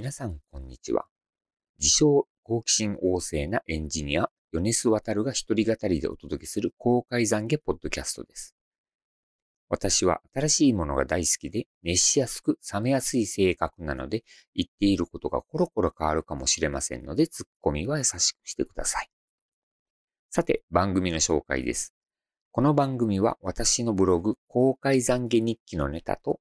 皆さん、こんにちは。自称、好奇心旺盛なエンジニア、米須渡が一人語りでお届けする公開懺悔ポッドキャストです。私は新しいものが大好きで、熱しやすく冷めやすい性格なので、言っていることがコロコロ変わるかもしれませんので、ツッコミは優しくしてください。さて、番組の紹介です。この番組は私のブログ、公開懺悔日記のネタと、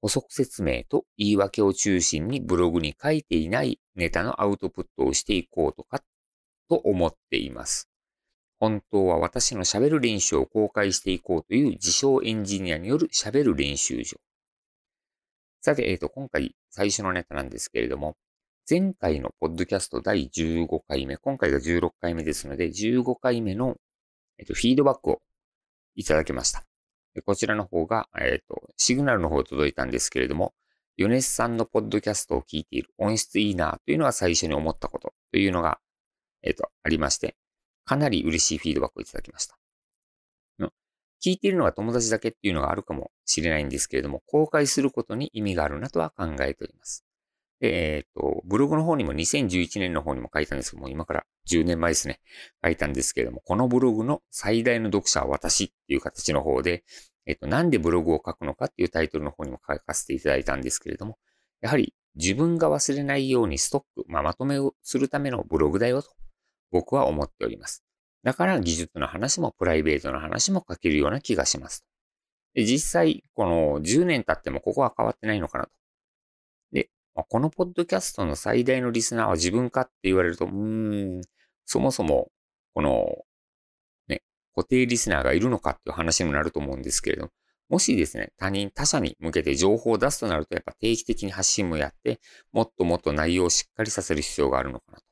補足説明と言い訳を中心にブログに書いていないネタのアウトプットをしていこうとか、と思っています。本当は私の喋る練習を公開していこうという自称エンジニアによる喋る練習場。さて、えっ、ー、と、今回最初のネタなんですけれども、前回のポッドキャスト第15回目、今回が16回目ですので、15回目の、えっ、ー、と、フィードバックをいただきました。こちらの方が、えっ、ー、と、シグナルの方届いたんですけれども、ヨネスさんのポッドキャストを聞いている音質いいなというのは最初に思ったことというのが、えっ、ー、と、ありまして、かなり嬉しいフィードバックをいただきました。聞いているのは友達だけっていうのがあるかもしれないんですけれども、公開することに意味があるなとは考えております。えっ、ー、と、ブログの方にも2011年の方にも書いたんですけども、今から10年前ですね、書いたんですけれども、このブログの最大の読者は私っていう形の方で、えっ、ー、と、なんでブログを書くのかっていうタイトルの方にも書かせていただいたんですけれども、やはり自分が忘れないようにストック、まあ、まとめをするためのブログだよと僕は思っております。だから技術の話もプライベートの話も書けるような気がします。実際、この10年経ってもここは変わってないのかなと。で、このポッドキャストの最大のリスナーは自分かって言われると、うーん、そもそも、この、ね、固定リスナーがいるのかっていう話にもなると思うんですけれどもしですね、他人、他者に向けて情報を出すとなると、やっぱ定期的に発信もやって、もっともっと内容をしっかりさせる必要があるのかなと。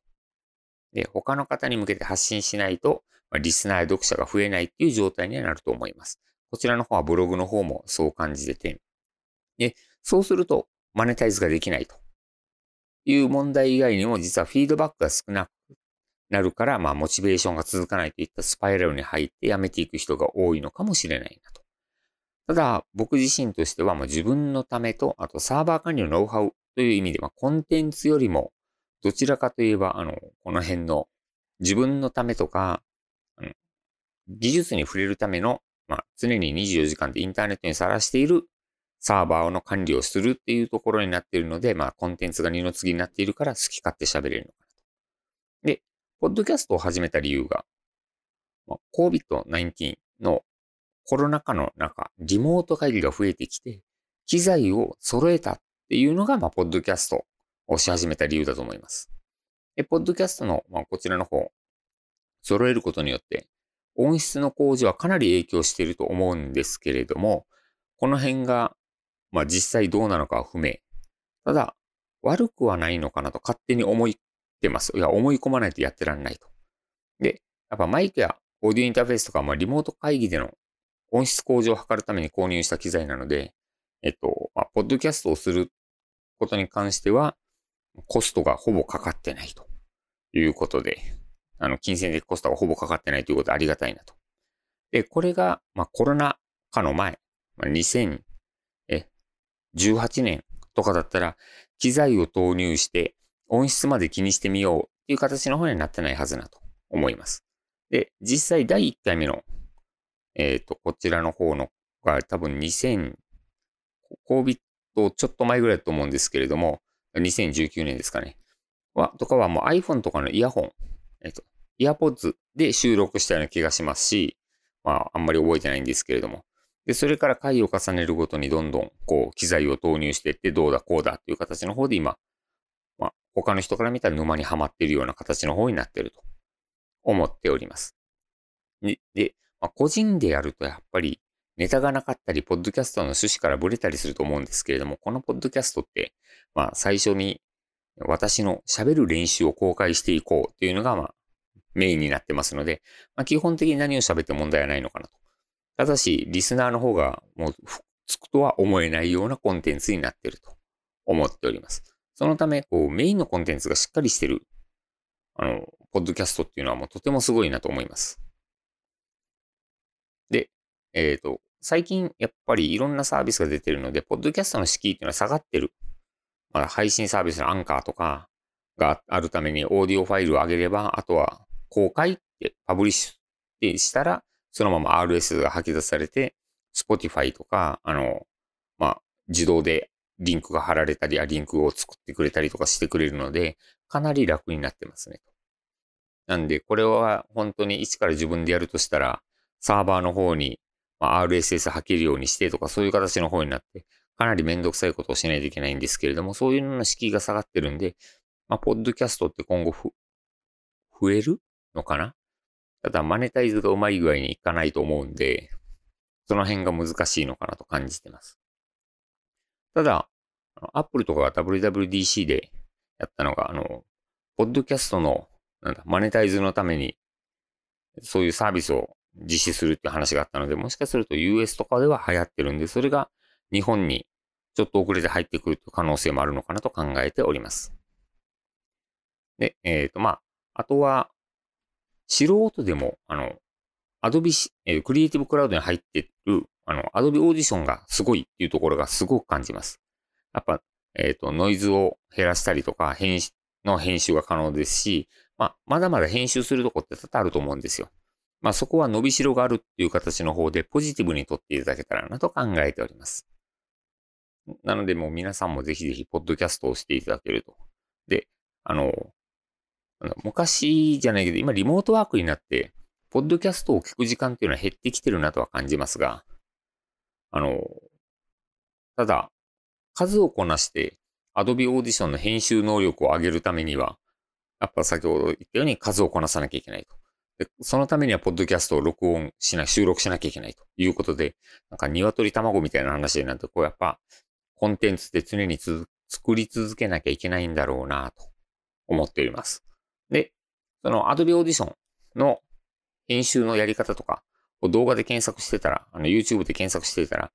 で、他の方に向けて発信しないと、まあ、リスナーや読者が増えないっていう状態にはなると思います。こちらの方はブログの方もそう感じてて、で、そうするとマネタイズができないという問題以外にも実はフィードバックが少なくなるから、まあモチベーションが続かないといったスパイラルに入ってやめていく人が多いのかもしれないなと。ただ、僕自身としては、まあ、自分のためと、あとサーバー管理のノウハウという意味で、まあ、コンテンツよりもどちらかといえば、あの、この辺の自分のためとか、技術に触れるための、まあ、常に24時間でインターネットにさらしているサーバーの管理をするっていうところになっているので、まあ、コンテンツが二の次になっているから好き勝手喋れるのかなと。で、ポッドキャストを始めた理由が、まあ、COVID-19 のコロナ禍の中、リモート会議が増えてきて、機材を揃えたっていうのが、まあ、ポッドキャストをし始めた理由だと思います。で、ポッドキャストの、まあ、こちらの方、揃えることによって、音質の向上はかなり影響していると思うんですけれども、この辺が、まあ実際どうなのかは不明。ただ、悪くはないのかなと勝手に思ってます。いや、思い込まないとやってらんないと。で、やっぱマイクやオーディオインターフェースとか、まあリモート会議での音質向上を図るために購入した機材なので、えっと、まあ、ポッドキャストをすることに関しては、コストがほぼかかってないということで、あの、金銭的コストがほぼかかってないということでありがたいなと。で、これが、まあ、コロナ禍の前、まあ、18年とかだったら、機材を投入して音質まで気にしてみようっていう形の方にはなってないはずなと思います。で、実際第1回目の、えっ、ー、と、こちらの方のが多分2000、COVID ちょっと前ぐらいだと思うんですけれども、2019年ですかね。は、とかはもう iPhone とかのイヤホン、えっと、イヤポッズで収録したような気がしますし、まあ、あんまり覚えてないんですけれども。で、それから回を重ねるごとにどんどん、こう、機材を投入していって、どうだこうだっていう形の方で今、まあ、他の人から見たら沼にはまっているような形の方になっていると思っております。で、でまあ、個人でやるとやっぱり、ネタがなかったり、ポッドキャストの趣旨からブレたりすると思うんですけれども、このポッドキャストって、まあ、最初に私の喋る練習を公開していこうっていうのが、まあ、メインになってますので、まあ、基本的に何を喋って問題はないのかなと。ただし、リスナーの方がもうつくとは思えないようなコンテンツになっていると思っております。そのため、こう、メインのコンテンツがしっかりしてる、あの、ポッドキャストっていうのはもうとてもすごいなと思います。で、えっ、ー、と、最近やっぱりいろんなサービスが出てるので、ポッドキャストの敷居っていうのは下がってる。まあ、配信サービスのアンカーとかがあるためにオーディオファイルを上げれば、あとは公開ってパブリッシュってしたら、そのまま RSS が吐き出されて、Spotify とか、あの、まあ、自動でリンクが貼られたり、リンクを作ってくれたりとかしてくれるので、かなり楽になってますね。なんで、これは本当に一から自分でやるとしたら、サーバーの方に、ま RSS 吐けるようにしてとか、そういう形の方になって、かなりめんどくさいことをしないといけないんですけれども、そういうのの敷居が下がってるんで、まあ、ポッドキャストって今後ふ増えるのかなただ、マネタイズがうまい具合にいかないと思うんで、その辺が難しいのかなと感じてます。ただ、アップルとかが WWDC でやったのが、あの、ポッドキャストの、なんだ、マネタイズのために、そういうサービスを実施するっていう話があったので、もしかすると US とかでは流行ってるんで、それが日本にちょっと遅れて入ってくる可能性もあるのかなと考えております。で、えっ、ー、と、まあ、あとは、素人でも、あの、Adobe、え、クリエイティブクラウドに入ってる、あの、Adobe Audition がすごいっていうところがすごく感じます。やっぱ、えっ、ー、と、ノイズを減らしたりとか、編集の編集が可能ですし、まあ、まだまだ編集するとこって多々あると思うんですよ。まあ、そこは伸びしろがあるっていう形の方でポジティブにとっていただけたらなと考えております。なので、もう皆さんもぜひぜひ、ポッドキャストをしていただけると。で、あの、昔じゃないけど、今リモートワークになって、ポッドキャストを聞く時間っていうのは減ってきてるなとは感じますが、あの、ただ、数をこなして Adobe Audition の編集能力を上げるためには、やっぱ先ほど言ったように数をこなさなきゃいけないと。でそのためには、ポッドキャストを録音しな、収録しなきゃいけないということで、なんか鶏卵みたいな話になって、こうやっぱ、コンテンツって常に作り続けなきゃいけないんだろうなと思っております。その Adobe Audition の編集のやり方とか、動画で検索してたら、あの YouTube で検索してたら、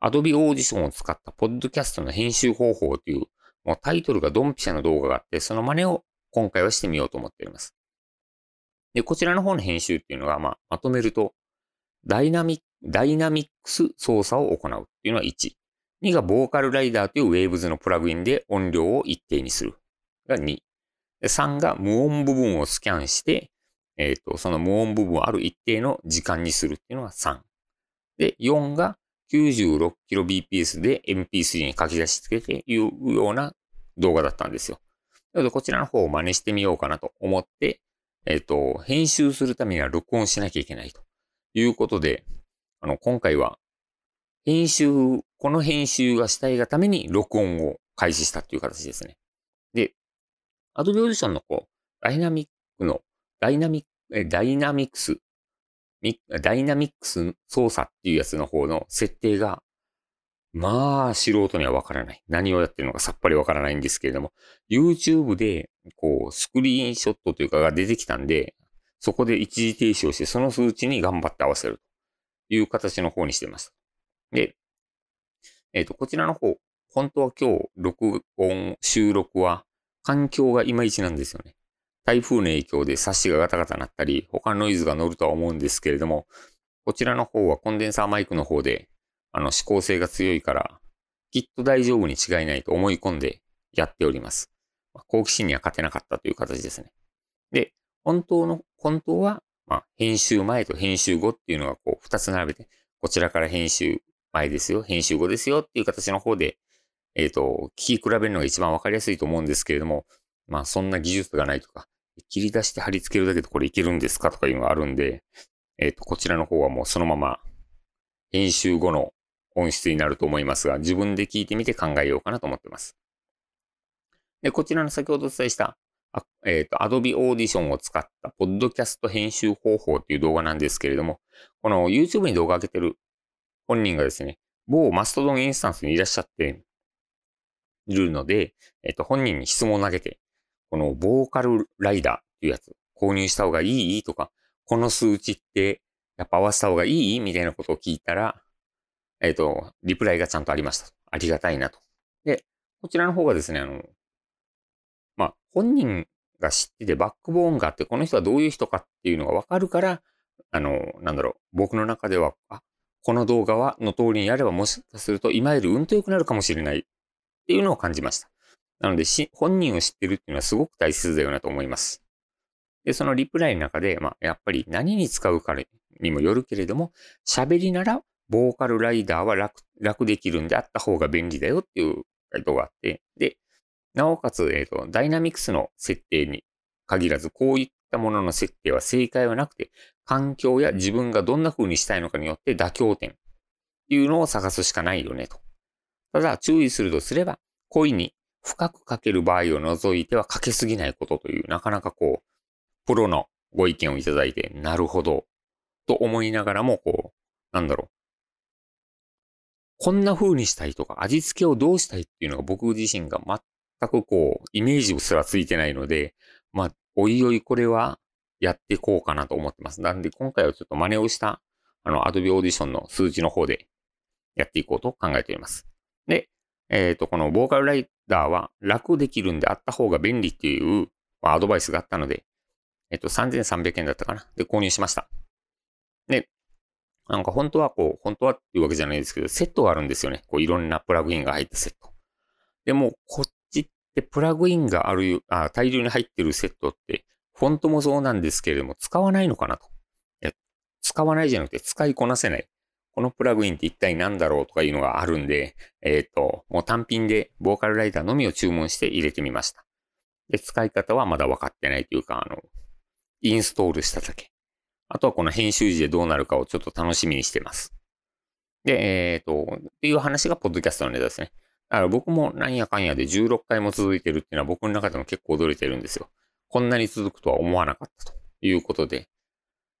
Adobe Audition を使ったポッドキャストの編集方法という、もうタイトルがドンピシャの動画があって、その真似を今回はしてみようと思っております。で、こちらの方の編集っていうのが、まあ、まとめると、ダイナミック、ダイナミックス操作を行うっていうのは1。2がボーカルライダーという Waves のプラグインで音量を一定にするが2。3が無音部分をスキャンして、えっ、ー、と、その無音部分をある一定の時間にするっていうのが3。で、4が 96kbps で MP3 に書き出しつけていうような動画だったんですよ。なので、こちらの方を真似してみようかなと思って、えっ、ー、と、編集するためには録音しなきゃいけないということで、あの、今回は、編集、この編集がしたいがために録音を開始したという形ですね。で、Adobe Audition のこう、ダイナミックの、ダイナミック、え、ダイナミックス、ダイナミックス操作っていうやつの方の設定が、まあ、素人にはわからない。何をやってるのかさっぱりわからないんですけれども、YouTube で、こう、スクリーンショットというかが出てきたんで、そこで一時停止をして、その数値に頑張って合わせるという形の方にしてます。で、えっ、ー、と、こちらの方、本当は今日、録音、収録は、環境がいまいちなんですよね。台風の影響でサッシがガタガタなったり、他のノイズが乗るとは思うんですけれども、こちらの方はコンデンサーマイクの方で、あの、指向性が強いから、きっと大丈夫に違いないと思い込んでやっております。好奇心には勝てなかったという形ですね。で、本当の、本当は、まあ、編集前と編集後っていうのがこう、二つ並べて、こちらから編集前ですよ、編集後ですよっていう形の方で、えっ、ー、と、聞き比べるのが一番わかりやすいと思うんですけれども、まあ、そんな技術がないとか、切り出して貼り付けるだけでこれいけるんですかとかいうのがあるんで、えっ、ー、と、こちらの方はもうそのまま編集後の音質になると思いますが、自分で聞いてみて考えようかなと思ってます。で、こちらの先ほどお伝えした、えっ、ー、と、Adobe Audition を使ったポッドキャスト編集方法っていう動画なんですけれども、この YouTube に動画上げてる本人がですね、某マストドンインスタンスにいらっしゃっているので、えっ、と、本人に質問を投げて、このボーカルライダーっていうやつ、購入した方がいい？とか、この数値ってやっぱ合わせた方がいい？みたいなことを聞いたら、えっ、と、リプライがちゃんとありました。ありがたいなと。で、こちらの方がですね、あの、まあ、本人が知っててバックボーンがあって、この人はどういう人かっていうのがわかるから、あの、なんだろう、僕の中では、あ、この動画はの通りにやればもしかすると今よりうんと良くなるかもしれないっていうのを感じました。なので本人を知ってるっていうのはすごく大切だよなと思います。で、そのリプライの中で、まあ、やっぱり何に使うかにもよるけれども、喋りなら、ボーカルライダーは楽、楽できるんであった方が便利だよっていう回答があって、で、なおかつ、えっ、ー、と、ダイナミクスの設定に限らず、こういったものの設定は正解はなくて、環境や自分がどんな風にしたいのかによって妥協点っていうのを探すしかないよねと。ただ、注意するとすれば、恋に深くかける場合を除いてはかけすぎないことという、なかなかこう、プロのご意見をいただいて、なるほど、と思いながらも、こう、なんだろう。こんな風にしたいとか、味付けをどうしたいっていうのが僕自身が全くこう、イメージすらついてないので、まあ、おいおいこれはやっていこうかなと思ってます。なんで今回はちょっと真似をした、あの、Adobe Audition の数値の方でやっていこうと考えております。で、えっ、ー、と、このボーカルライダーは楽できるんであった方が便利っていう、アドバイスがあったので、えっと、3300円だったかな。で、購入しました。で、なんか本当はこう、本当はっていうわけじゃないですけど、セットがあるんですよね。こう、いろんなプラグインが入ったセット。でも、こっちってプラグインがある、あ大量に入ってるセットって、フォントもそうなんですけれども、使わないのかなと。使わないじゃなくて、使いこなせない。このプラグインって一体何だろうとかいうのがあるんで、えっ、ー、と、もう単品でボーカルライターのみを注文して入れてみました。で、使い方はまだ分かってないというか、あの、インストールしただけ。あとはこの編集時でどうなるかをちょっと楽しみにしてます。で、えっ、ー、と、っていう話がポッドキャストのネタですね。だから僕もなんやかんやで16回も続いてるっていうのは僕の中でも結構驚いてるんですよ。こんなに続くとは思わなかったということで。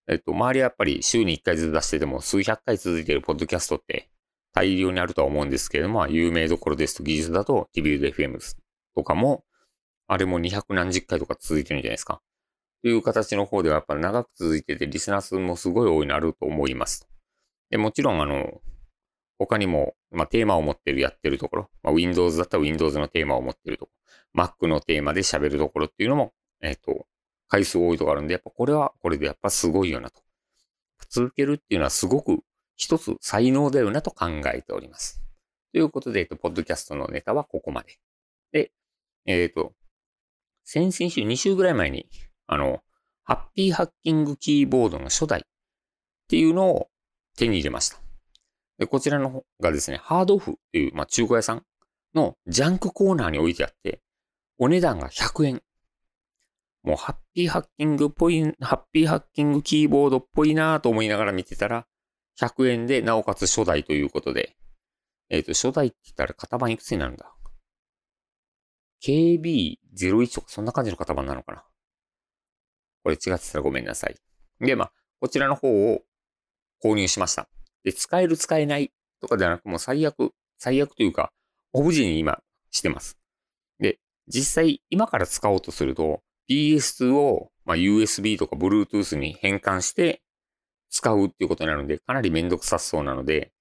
えっと、周りはやっぱり週に1回ずつ出してても数百回続いてるポッドキャストって大量にあるとは思うんですけれども、有名どころですと技術だとリビルド FM とかも、あれも200何十回とか続いてるんじゃないですか。という形の方ではやっぱり長く続いてて、リスナー数もすごい多いなると思います。でもちろん、あの、他にも、まあ、テーマを持ってる、やってるところ、まあ、Windows だったら Windows のテーマを持ってるところ、Mac のテーマで喋るところっていうのも、えっ、と、回数多いところあるんで、やっぱこれはこれでやっぱすごいよなと。続けるっていうのはすごく一つ才能だよなと考えております。ということで、えっと、ポッドキャストのネタはここまで。で、えっ、ー、と、先々週、2週ぐらい前に、あの、ハッピーハッキングキーボードの初代っていうのを手に入れました。で、こちらの方がですね、ハードオフっていう、まあ、中古屋さんのジャンクコーナーに置いてあって、お値段が100円。もうハッピーハッキングっぽい、ハッピーハッキングキーボードっぽいなと思いながら見てたら、100円でなおかつ初代ということで、えっ、ー、と、初代って言ったら型番いくつになるんだ ?KB01 とかそんな感じの型番なのかな？これ違ってたらごめんなさい。で、まあ、こちらの方を購入しました。で、使える使えないとかではなく、もう最悪、最悪というか、オブジェに今してます。で、実際今から使おうとすると、PS2 を、まあ、USB とか Bluetooth に変換して使うっていうことになるので、かなりめんどくさそうなので、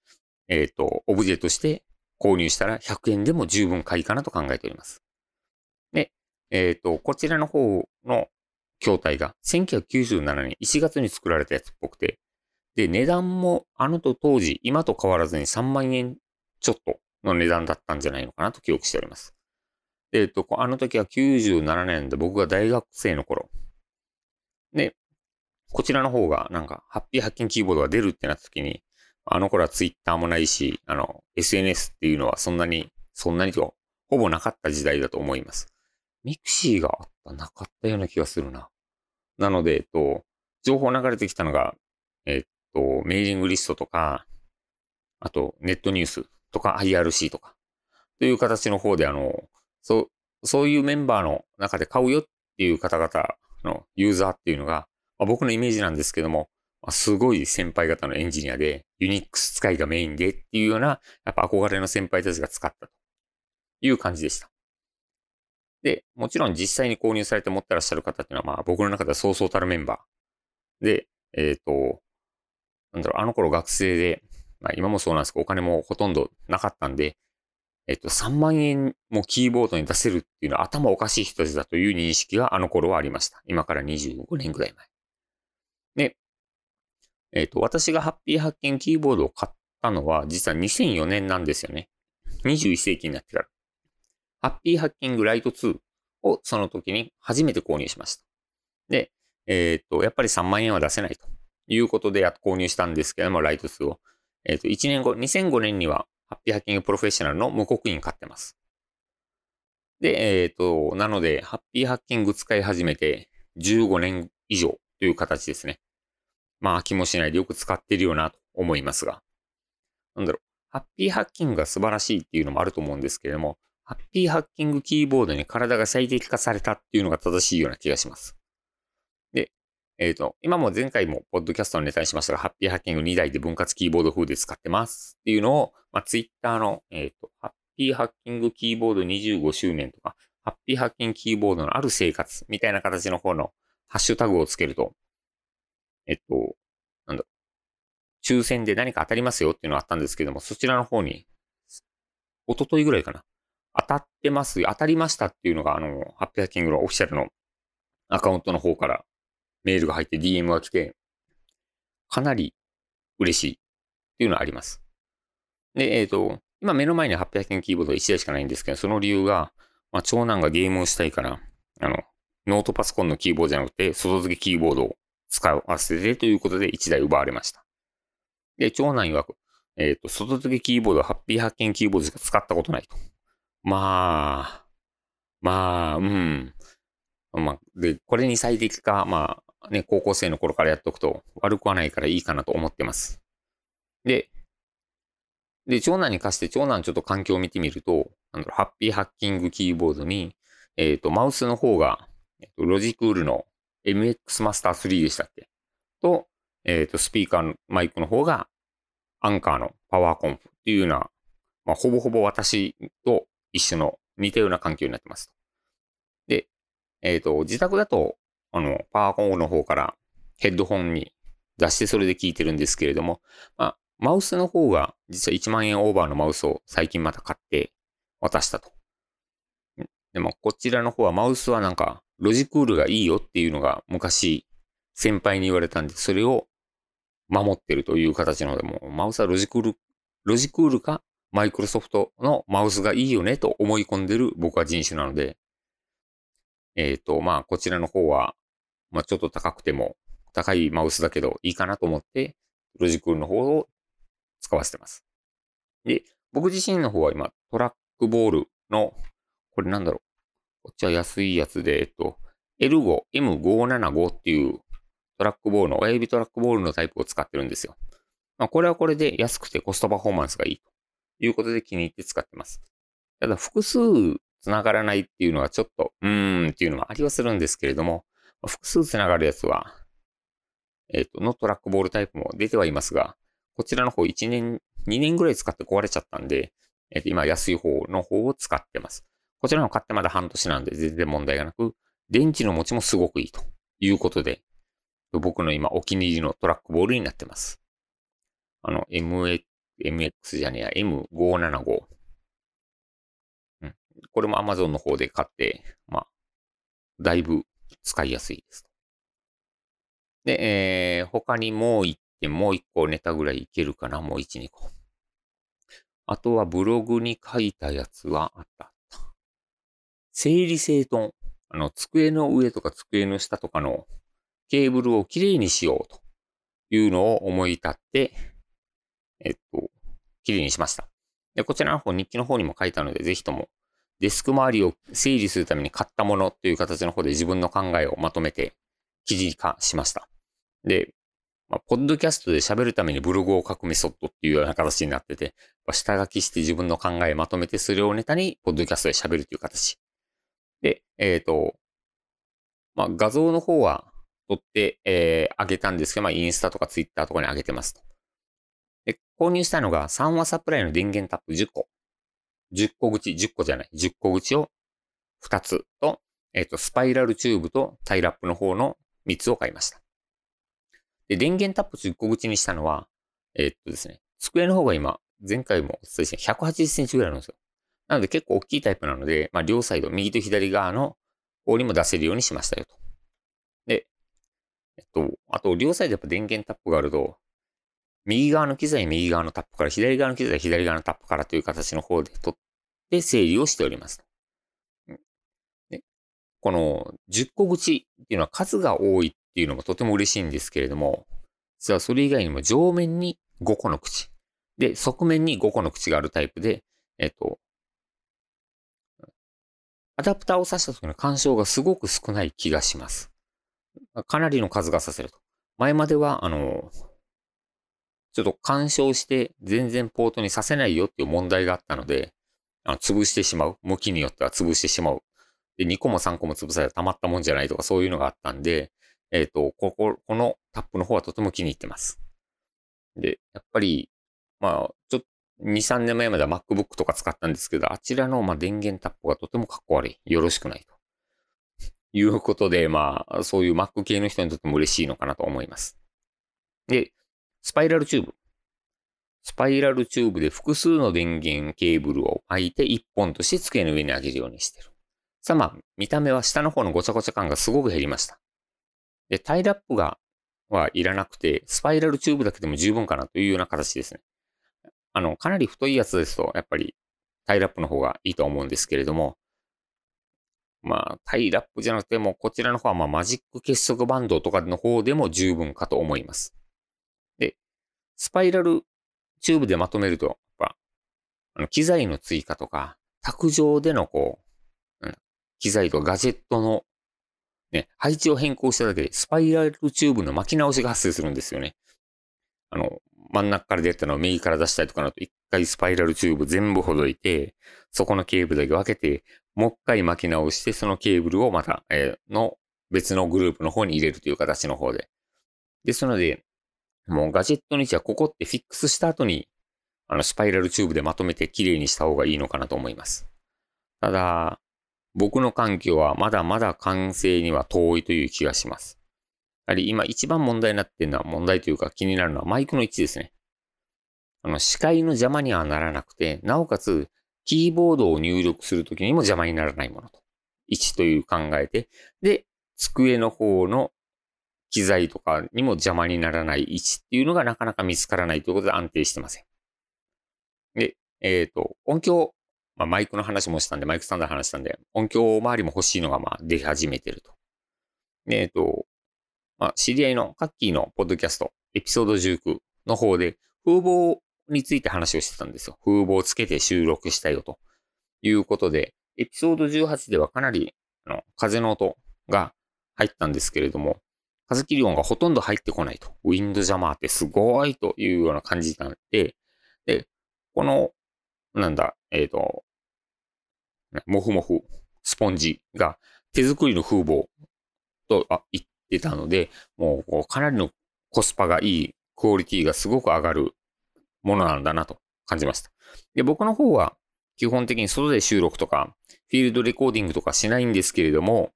えっ、ー、と、オブジェとして購入したら100円でも十分買いかなと考えております。で、えっ、ー、と、こちらの方の筐体が1997年1月に作られたやつっぽくて、で、値段もあのと当時、今と変わらずに3万円ちょっとの値段だったんじゃないのかなと記憶しております。えっ、と、あの時は97年で僕が大学生の頃。で、こちらの方がなんか、 Happy Hacking Keyboard が出るってなった時に、あの頃はツイッターもないし、あの、SNS っていうのはそんなに、そんなにと、ほぼなかった時代だと思います。ミクシーがあった、なかったような気がするな。なので、えっと、情報流れてきたのが、えっと、メーリングリストとか、あと、ネットニュースとか IRC とか、という形の方で、あの、そう、そういうメンバーの中で買うよっていう方々のユーザーっていうのが、まあ、僕のイメージなんですけども、まあ、すごい先輩方のエンジニアで、ユニックス使いがメインでっていうような、やっぱ憧れの先輩たちが使ったという感じでした。で、もちろん実際に購入されて持ってらっしゃる方っていうのは、まあ僕の中ではそうそうたるメンバー。で、えっ、ー、と、なんだろう、あの頃学生で、まあ今もそうなんですけど、お金もほとんどなかったんで、えっと、3万円もキーボードに出せるっていうのは頭おかしい人たちだという認識があの頃はありました。今から25年ぐらい前。で、えっと、私がハッピー発見キーボードを買ったのは実は2004年なんですよね。21世紀になってから。ハッピーハッキングライト2をその時に初めて購入しました。で、えっ、と、やっぱり3万円は出せないということで購入したんですけども、ライト2を。えっ、と、1年後、2005年にはハッピーハッキングプロフェッショナルの無刻印買ってます。で、えっ、と、なので、ハッピーハッキング使い始めて15年以上という形ですね。まあ、飽きもしないでよく使ってるよなと思いますが。なんだろう。ハッピーハッキングが素晴らしいっていうのもあると思うんですけれども、ハッピーハッキングキーボードに体が最適化されたっていうのが正しいような気がします。えっ、ー、と、今も前回もポッドキャストのネタにしましたが、ハッピーハッキング2台で分割キーボード風で使ってますっていうのを、まあ、ツイッターの、えっ、ー、と、ハッピーハッキングキーボード25周年とか、ハッピーハッキングキーボードのある生活みたいな形の方のハッシュタグをつけると、えっと、なんだ、抽選で何か当たりますよっていうのがあったんですけども、そちらの方に、おとといぐらいかな。当たってます、当たりましたっていうのが、あの、ハッピーハッキングのオフィシャルのアカウントの方からメールが入って DM が来て、かなり嬉しいっていうのはあります。で、えっ、ー、と、今目の前にハッピーハッキーボード1台しかないんですけど、その理由が、まあ、長男がゲームをしたいから、あの、ノートパソコンのキーボードじゃなくて、外付けキーボードを使わせてということで1台奪われました。で、長男曰く、えっ、ー、と、外付けキーボード、ハッピーハッキングキーボードしか使ったことないと。まあ、まあ、うん。まあ、で、これに最適化、まあ、ね、高校生の頃からやっておくと悪くはないからいいかなと思ってます。で、で、長男に貸して長男ちょっと環境を見てみると、なんだろハッピーハッキングキーボードに、えっ、ー、と、マウスの方が、えっ、と、ロジクールの MX マスター3でしたっけ？と、えっ、ー、と、スピーカーのマイクの方が、アンカーのパワーコンフっていうような、まあ、ほぼほぼ私と一緒の似たような環境になってます。で、えっ、ー、と、自宅だと、あの、パワーコンの方からヘッドホンに出してそれで聞いてるんですけれども、まあ、マウスの方が実は1万円オーバーのマウスを最近また買って渡したと。でも、こちらの方はマウスはなんか、ロジクールがいいよっていうのが昔、先輩に言われたんで、それを守ってるという形なので、もうマウスはロジクール、ロジクールかマイクロソフトのマウスがいいよねと思い込んでる僕は人種なので、えっ、ー、と、まあ、こちらの方は、まあ、ちょっと高くても、高いマウスだけどいいかなと思って、ロジクールの方を使わせてます。で、僕自身の方は今、トラックボールの、これなんだろう。こっちは安いやつで、えっと、L5、M575 っていうトラックボールの、親指トラックボールのタイプを使ってるんですよ。まあ、これはこれで安くてコストパフォーマンスがいいということで気に入って使ってます。ただ、複数繋がらないっていうのはちょっと、うーんっていうのもありはするんですけれども、複数繋がるやつは、えっ、ー、と、のトラックボールタイプも出てはいますが、こちらの方1年、2年ぐらい使って壊れちゃったんで、えっ、ー、と、今安い方の方を使ってます。こちらの買ってまだ半年なんで全然問題がなく、電池の持ちもすごくいいということで、僕の今お気に入りのトラックボールになってます。あの、MX, MX じゃねえや、M575。うん。これも Amazon の方で買って、まあ、だいぶ使いやすいです。で、えー、他にもう一点、もう一個ネタぐらいいけるかな、もう一、二個。あとはブログに書いたやつはあった。整理整頓。あの、机の上とか机の下とかのケーブルをきれいにしようというのを思い立って、えっと、きれいにしました。で、こちらの方、日記の方にも書いたので、ぜひともデスク周りを整理するために買ったものという形の方で自分の考えをまとめて記事化しました。で、まあ、ポッドキャストで喋るためにブログを書くメソッドっていうような形になってて、下書きして自分の考えをまとめてそれをネタにポッドキャストで喋るという形。で、えっ、ー、と、まあ、画像の方は撮って、えー、上げたんですけど、まあ、インスタとかツイッターとかに上げてますと。で、購入したのが3話サプライの電源タップ10個。10個口、10個じゃない、10個口を2つと、えっ、ー、と、スパイラルチューブとタイラップの方の3つを買いました。で、電源タップ10個口にしたのは、えー、っとですね、机の方が今、前回もお伝えした180センチぐらいあるんですよ。なので結構大きいタイプなので、まあ、両サイド、右と左側の方にも出せるようにしましたよと。で、えっと、あと、両サイドやっぱ電源タップがあると、右側の機材、右側のタップから、左側の機材、左側のタップからという形の方で取って整理をしております。この10個口っていうのは数が多いっていうのもとても嬉しいんですけれども、実はそれ以外にも上面に5個の口、で、側面に5個の口があるタイプで、えっと、アダプターを挿した時の干渉がすごく少ない気がします。かなりの数が挿せると。前までは、あの、ちょっと干渉して全然ポートにさせないよっていう問題があったので、あの潰してしまう。向きによっては潰してしまう。で、2個も3個も潰されたらたまったもんじゃないとかそういうのがあったんで、えっ、ー、と、ここ、このタップの方はとても気に入ってます。で、やっぱり、まあ、ちょっと2、3年前までは MacBook とか使ったんですけど、あちらのまあ電源タップがとてもかっこ悪い。よろしくないと。いうことで、まあ、そういう Mac 系の人にとっても嬉しいのかなと思います。で、スパイラルチューブ。スパイラルチューブで複数の電源ケーブルを巻いて1本として机の上に上げるようにしてる。さあまあ、見た目は下の方のごちゃごちゃ感がすごく減りました。で、タイラップが、はいらなくて、スパイラルチューブだけでも十分かなというような形ですね。あの、かなり太いやつですと、やっぱりタイラップの方がいいと思うんですけれども、まあ、タイラップじゃなくても、こちらの方はまマジック結束バンドとかの方でも十分かと思います。スパイラルチューブでまとめると、やっぱ、あの機材の追加とか、卓上でのこう、うん、機材とガジェットのね、配置を変更しただけで、スパイラルチューブの巻き直しが発生するんですよね。あの、真ん中から出たのを右から出したいとかなると、一回スパイラルチューブ全部ほどいて、そこのケーブルだけ分けて、もう一回巻き直して、そのケーブルをまた、えー、の別のグループの方に入れるという形の方で。ですので、もうガジェットの位置はここってフィックスした後に、あの、スパイラルチューブでまとめて綺麗にした方がいいのかなと思います。ただ、僕の環境はまだまだ完成には遠いという気がします。やはり今一番問題になっているのは、問題というか気になるのはマイクの位置ですね。あの、視界の邪魔にはならなくて、なおかつ、キーボードを入力するときにも邪魔にならないものと。位置という考えて、で、机の方の機材とかにも邪魔にならない位置っていうのがなかなか見つからないということで安定してません。で、えっ、ー、と、音響、まあ、マイクの話もしたんで、マイクスタンドの話したんで、音響周りも欲しいのがまあ出始めてると。でえっ、ー、と、まあ、知り合いのカッキーのポッドキャスト、エピソード19の方で、風貌について話をしてたんですよ。風貌をつけて収録したよということで、エピソード18ではかなりあの風の音が入ったんですけれども、風切り音がほとんど入ってこないと。ウィンドジャマーってすごいというような感じなんで、で、この、なんだ、えっ、ー、と、もふもふ、スポンジが手作りの風貌とあ言ってたので、もうかなりのコスパがいい、クオリティがすごく上がるものなんだなと感じました。で、僕の方は基本的に外で収録とか、フィールドレコーディングとかしないんですけれども、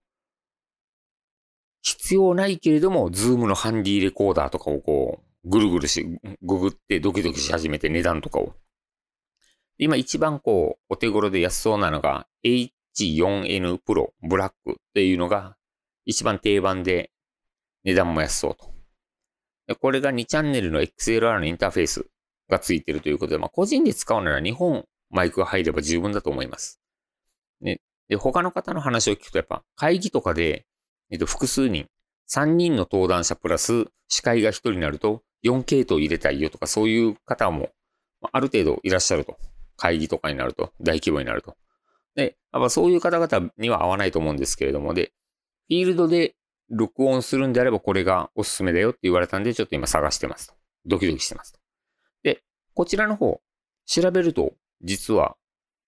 必要ないけれども、ズームのハンディレコーダーとかをこう、ぐるぐるし、ググってドキドキし始めて値段とかを。今一番こう、お手頃で安そうなのが H4N Pro ブラックっていうのが一番定番で値段も安そうと。でこれが2チャンネルの XLR のインターフェースがついてるということで、まあ個人で使うなら2本マイクが入れば十分だと思います。ね、で、他の方の話を聞くとやっぱ会議とかで、えっと、複数人、3人の登壇者プラス司会が1人になると 4K と入れたいよとかそういう方もある程度いらっしゃると。会議とかになると、大規模になると。で、やっぱそういう方々には合わないと思うんですけれども、で、フィールドで録音するんであればこれがおすすめだよって言われたんで、ちょっと今探してますと。ドキドキしてますと。で、こちらの方、調べると、実は、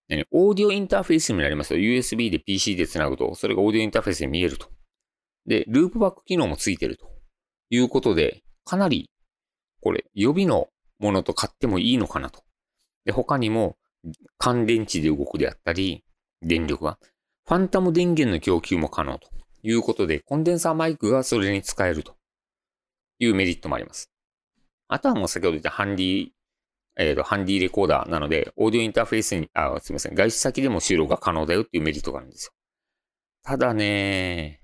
ね、オーディオインターフェースになりますと、USB で PC で繋ぐと、それがオーディオインターフェースに見えると。で、ループバック機能もついてるということで、かなり、これ、予備のものと買ってもいいのかなと。で、他にも、乾電池で動くであったり、電力が、ファンタム電源の供給も可能ということで、コンデンサーマイクがそれに使えるというメリットもあります。あとはもう先ほど言ったハンディ、えっ、ー、と、ハンディレコーダーなので、オーディオインターフェースに、あ、すみません、外出先でも収録が可能だよっていうメリットがあるんですよ。ただね、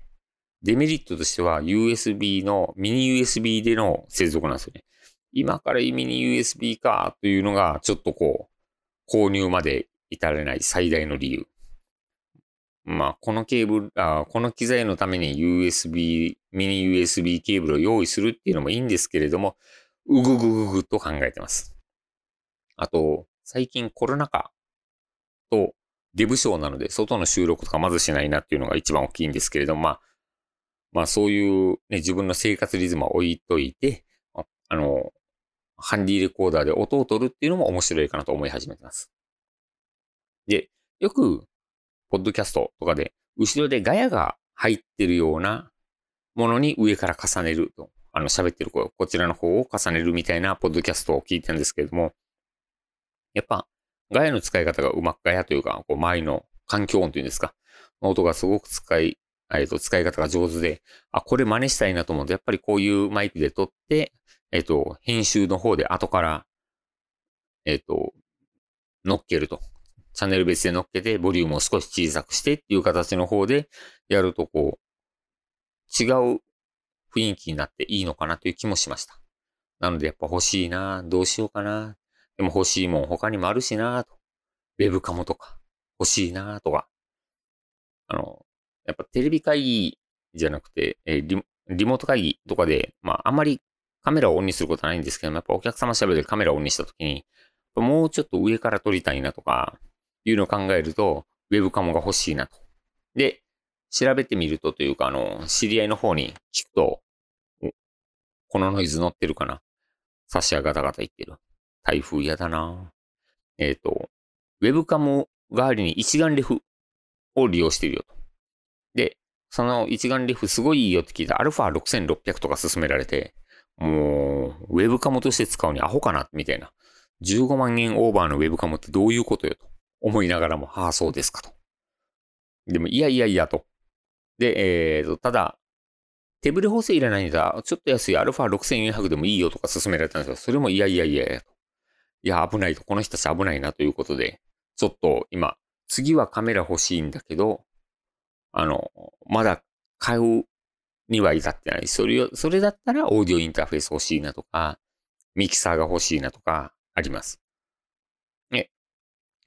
デメリットとしては USB の、ミニ USB での接続なんですよね。今からミニ USB かというのが、ちょっとこう、購入まで至れない最大の理由。まあ、このケーブル、あこの機材のために USB、ミニ USB ケーブルを用意するっていうのもいいんですけれども、うぐぐぐぐと考えてます。あと、最近コロナ禍とデブショーなので、外の収録とかまずしないなっていうのが一番大きいんですけれども、まあ、まあそういうね、自分の生活リズムは置いといて、ああの、ハンディレコーダーで音を取るっていうのも面白いかなと思い始めてます。で、よくポッドキャストとかで、後ろでガヤが入ってるようなものに上から重ねると、あの、喋ってる声こちらの方を重ねるみたいなポッドキャストを聞いてんですけれども、やっぱ、ガヤの使い方がうまく、ガヤというか、こう、周りの環境音というんですか、音がすごく使い、えっ、と、使い方が上手で、あ、これ真似したいなと思うと、やっぱりこういうマイクで撮って、えっ、と、編集の方で後から、えっ、と、乗っけると。チャンネル別で乗っけて、ボリュームを少し小さくしてっていう形の方でやると、こう、違う雰囲気になっていいのかなという気もしました。なのでやっぱ欲しいなどうしようかなでも欲しいもん他にもあるしなと。ウェブカモとか欲しいなとか。あの、やっぱテレビ会議じゃなくて、えリリモート会議とかで、まああんまりカメラをオンにすることはないんですけども、やっぱお客様喋るでカメラをオンにしたときに、もうちょっと上から撮りたいなとか、いうのを考えると、ウェブカモが欲しいなと。で、調べてみるとというか、あの、知り合いの方に聞くと、このノイズ乗ってるかな？差し上ガタガタ言ってる。台風嫌だなえっ、ー、と、ウェブカム代わりに一眼レフを利用してるよと。で、その一眼レフすごいいいよって聞いたアルファ6600とか勧められて、もう、ウェブカムとして使うにアホかなみたいな。15万円オーバーのウェブカムってどういうことよと。思いながらも、はあ、そうですかと。でも、いやいやいやと。で、えーと、ただ、手ブレ補正いらないんだ。ちょっと安い α6400 でもいいよとか勧められたんですけど、それもいやいやいやいやと。いや、危ないと。この人たち危ないなということで、ちょっと今、次はカメラ欲しいんだけど、あの、まだ買うには至ってない。それを、それだったらオーディオインターフェース欲しいなとか、ミキサーが欲しいなとか、あります。ね。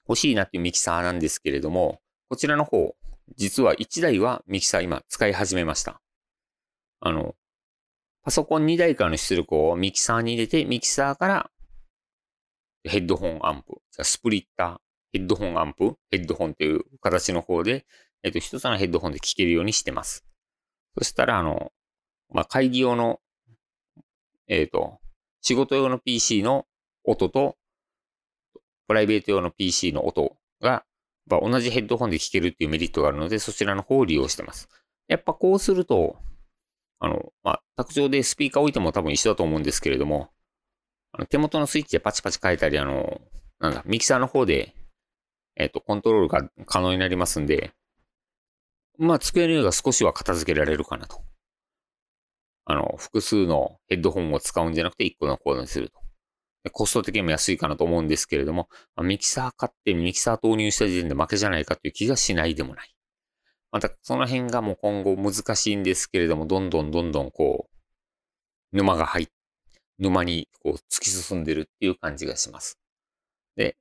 欲しいなっていうミキサーなんですけれども、こちらの方、実は1台はミキサー今使い始めました。あの、パソコン2台からの出力をミキサーに入れて、ミキサーからヘッドホンアンプ、スプリッター、ヘッドホンアンプ、ヘッドホンという形の方で、えっと、一つのヘッドホンで聴けるようにしてます。そしたら、あの、まあ、会議用の、えっ、と、仕事用の PC の音と、プライベート用の PC の音が、まあ、同じヘッドホンで聴けるっていうメリットがあるので、そちらの方を利用してます。やっぱこうすると、あの、まあ、卓上でスピーカー置いても多分一緒だと思うんですけれども、あの手元のスイッチでパチパチ変えたり、あの、なんだ、ミキサーの方で、えっ、ー、と、コントロールが可能になりますんで、まあ、机の上が少しは片付けられるかなと。あの、複数のヘッドホンを使うんじゃなくて1個のコードにすると。コスト的にも安いかなと思うんですけれどもま、ミキサー買ってミキサー投入した時点で負けじゃないかという気がしないでもない。また、その辺がもう今後難しいんですけれども、どんどんどんどんこう、沼が入って、沼にこう突き進んでるっていう感じがします。で、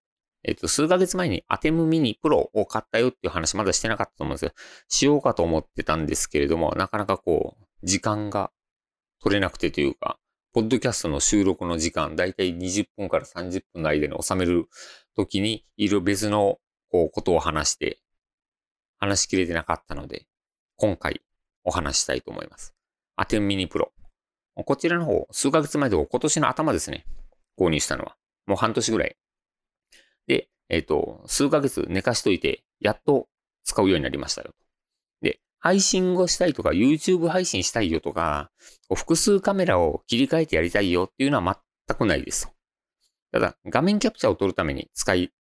えっと、数ヶ月前にアテムミニプロを買ったよっていう話まだしてなかったと思うんですよ。しようかと思ってたんですけれども、なかなかこう、時間が取れなくてというか、ポッドキャストの収録の時間、だいたい20分から30分の間に収めるときに、いろ別のこうことを話して、話しきれてなかったので、今回お話したいと思います。アテンミニプロ。こちらの方、数ヶ月前で今年の頭ですね。購入したのは。もう半年ぐらい。で、えっ、ー、と、数ヶ月寝かしといて、やっと使うようになりましたよ。で、配信をしたいとか、YouTube 配信したいよとか、複数カメラを切り替えてやりたいよっていうのは全くないです。ただ、画面キャプチャーを撮るために使い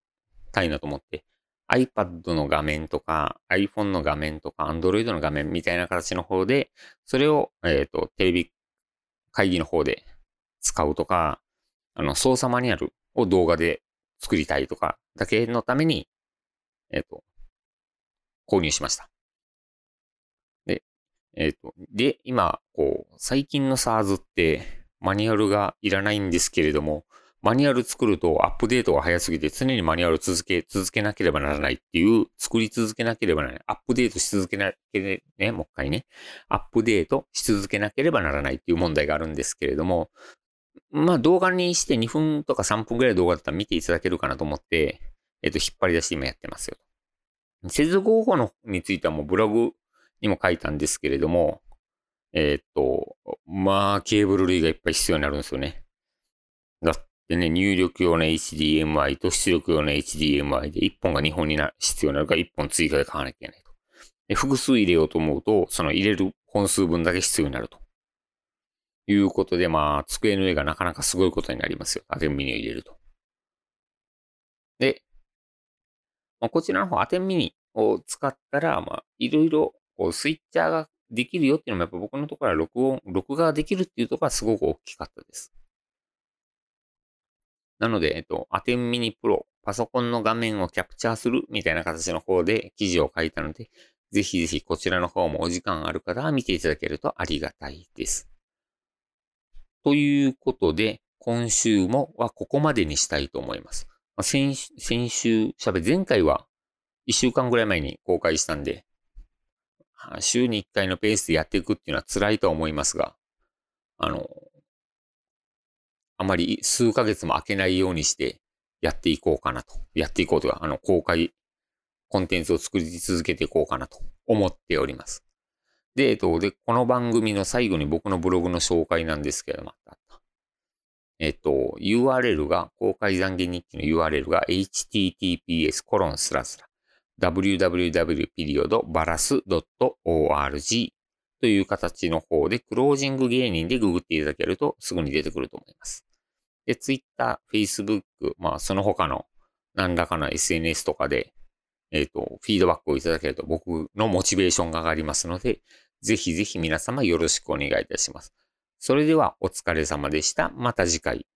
たいなと思って、iPad の画面とか、iPhone の画面とか、Android の画面みたいな形の方で、それを、えっ、ー、と、テレビ会議の方で使うとか、あの、操作マニュアルを動画で作りたいとか、だけのために、えっ、ー、と、購入しました。で、えっ、ー、と、で、今、こう、最近の SARS って、マニュアルがいらないんですけれども、マニュアル作るとアップデートが早すぎて常にマニュアル続け、続けなければならないっていう、作り続けなければならない。アップデートし続けなければね、もう一回ね、アップデートし続けなければならないっていう問題があるんですけれども、まあ動画にして2分とか3分ぐらい動画だったら見ていただけるかなと思って、えっと、引っ張り出して今やってますよ。接続方法のについてはもうブログにも書いたんですけれども、えっと、まあ、ケーブル類がいっぱい必要になるんですよね。だってね、入力用の HDMI と出力用の HDMI で1本が2本にな必要になるから1本追加で買わなきゃいけないと。で複数入れようと思うと、その入れる本数分だけ必要になると。いうことで、まあ、机の上がなかなかすごいことになりますよ。アテンミニを入れると。で、まあ、こちらの方、アテンミニを使ったら、まあ、いろいろ、こう、スイッチャーができるよっていうのも、やっぱ僕のところは録音、録画できるっていうところはすごく大きかったです。なので、えっと、アテンミニプロ、パソコンの画面をキャプチャーするみたいな形の方で記事を書いたので、ぜひぜひこちらの方もお時間ある方は見ていただけるとありがたいです。ということで、今週もはここまでにしたいと思います。ま先先週喋、前回は1週間ぐらい前に公開したんで、週に1回のペースでやっていくっていうのは辛いとは思いますが、あの、あまり数ヶ月も空けないようにしてやっていこうかなと。やっていこうとか、あの、公開コンテンツを作り続けていこうかなと思っております。で、えっと、で、この番組の最後に僕のブログの紹介なんですけども、えっと、URL が、公開懺悔日記の URL が https コロンスラスラ www.baras.org という形の方で、クロージング芸人でググっていただけるとすぐに出てくると思います。で、Twitter、Facebook、まあその他の何らかの SNS とかで、えっ、ー、と、フィードバックをいただけると僕のモチベーションが上がりますので、ぜひぜひ皆様よろしくお願いいたします。それではお疲れ様でした。また次回。